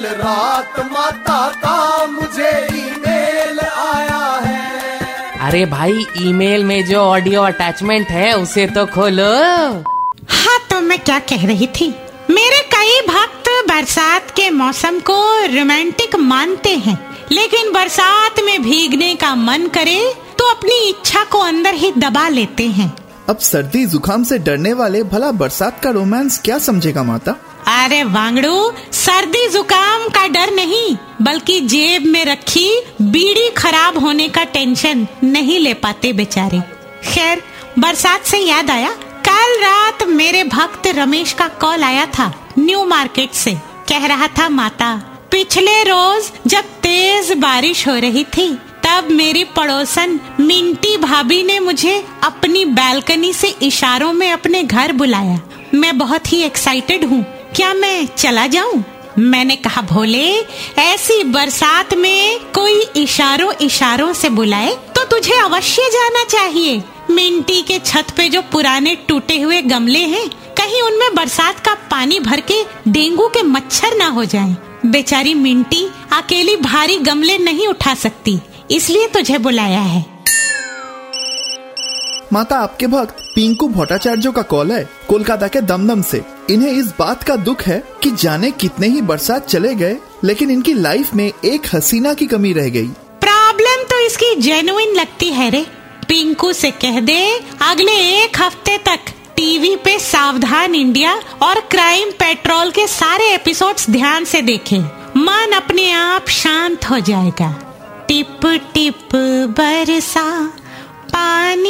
कल रात माता का मुझे ईमेल आया है। अरे भाई ईमेल में जो ऑडियो अटैचमेंट है उसे तो खोलो। हाँ तो मैं क्या कह रही थी? मेरे कई भक्त बरसात के मौसम को रोमांटिक मानते हैं लेकिन बरसात में भीगने का मन करे तो अपनी इच्छा को अंदर ही दबा लेते हैं। अब सर्दी जुकाम से डरने वाले भला बरसात का रोमांस क्या समझेगा माता? अरे वांगड़ू सर्दी जुकाम का डर नहीं, बल्कि जेब में रखी बीड़ी खराब होने का टेंशन नहीं ले पाते बेचारे। खैर, बरसात से याद आया, कल रात मेरे भक्त रमेश का कॉल आया था न्यू मार्केट से। कह रहा था, माता, पिछले रोज जब तेज बारिश हो रही थी, तब मेरी पड़ोसन मिंटी भाभी ने मुझे अपनी बालकनी से इशारों में अपने घर बुलाया। मैं बहुत ही एक्साइटेड हूँ। क्या मैं चला जाऊँ? मैंने कहा, भोले, ऐसी बरसात में कोई इशारों इशारों से बुलाए तो तुझे अवश्य जाना चाहिए मिंटी के छत पे जो पुराने टूटे हुए गमले हैं, कहीं उनमें बरसात का पानी भर के डेंगू के मच्छर ना हो जाएँ। बेचारी मिंटी अकेली भारी गमले नहीं उठा सकती, इसलिए तुझे बुलाया है माता आपके भक्त पिंकू भट्टाचार्य का कॉल है कोलकाता के दमदम से। इन्हें इस बात का दुख है कि जाने कितने ही बरसात चले गए, लेकिन इनकी लाइफ में एक हसीना की कमी रह गई। प्रॉब्लम तो इसकी जेनुइन लगती है रे। पिंकू से कह दे, अगले एक हफ़्ते तक टीवी पे सावधान इंडिया और क्राइम पेट्रोल के सारे एपिसोड्स ध्यान से देखे। मन अपने आप शांत हो जाएगा। टिप टिप बरसा, पानी